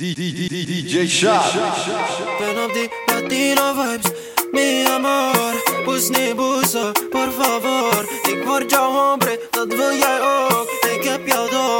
DJ Shad. Ven op die Latino vibes. Mi amor, bus ni buso, por favor. Ik word jouw hombre, dat wil jij ook Ik heb jou door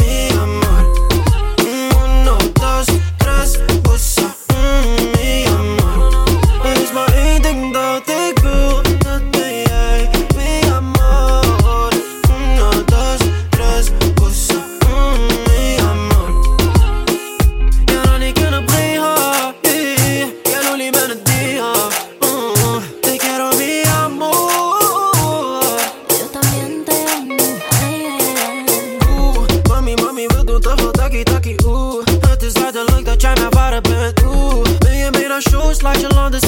tafel takkie takkie oeh Het is duidelijk dat jij mij waar hebt met oeh Ben je meer dan show, je landen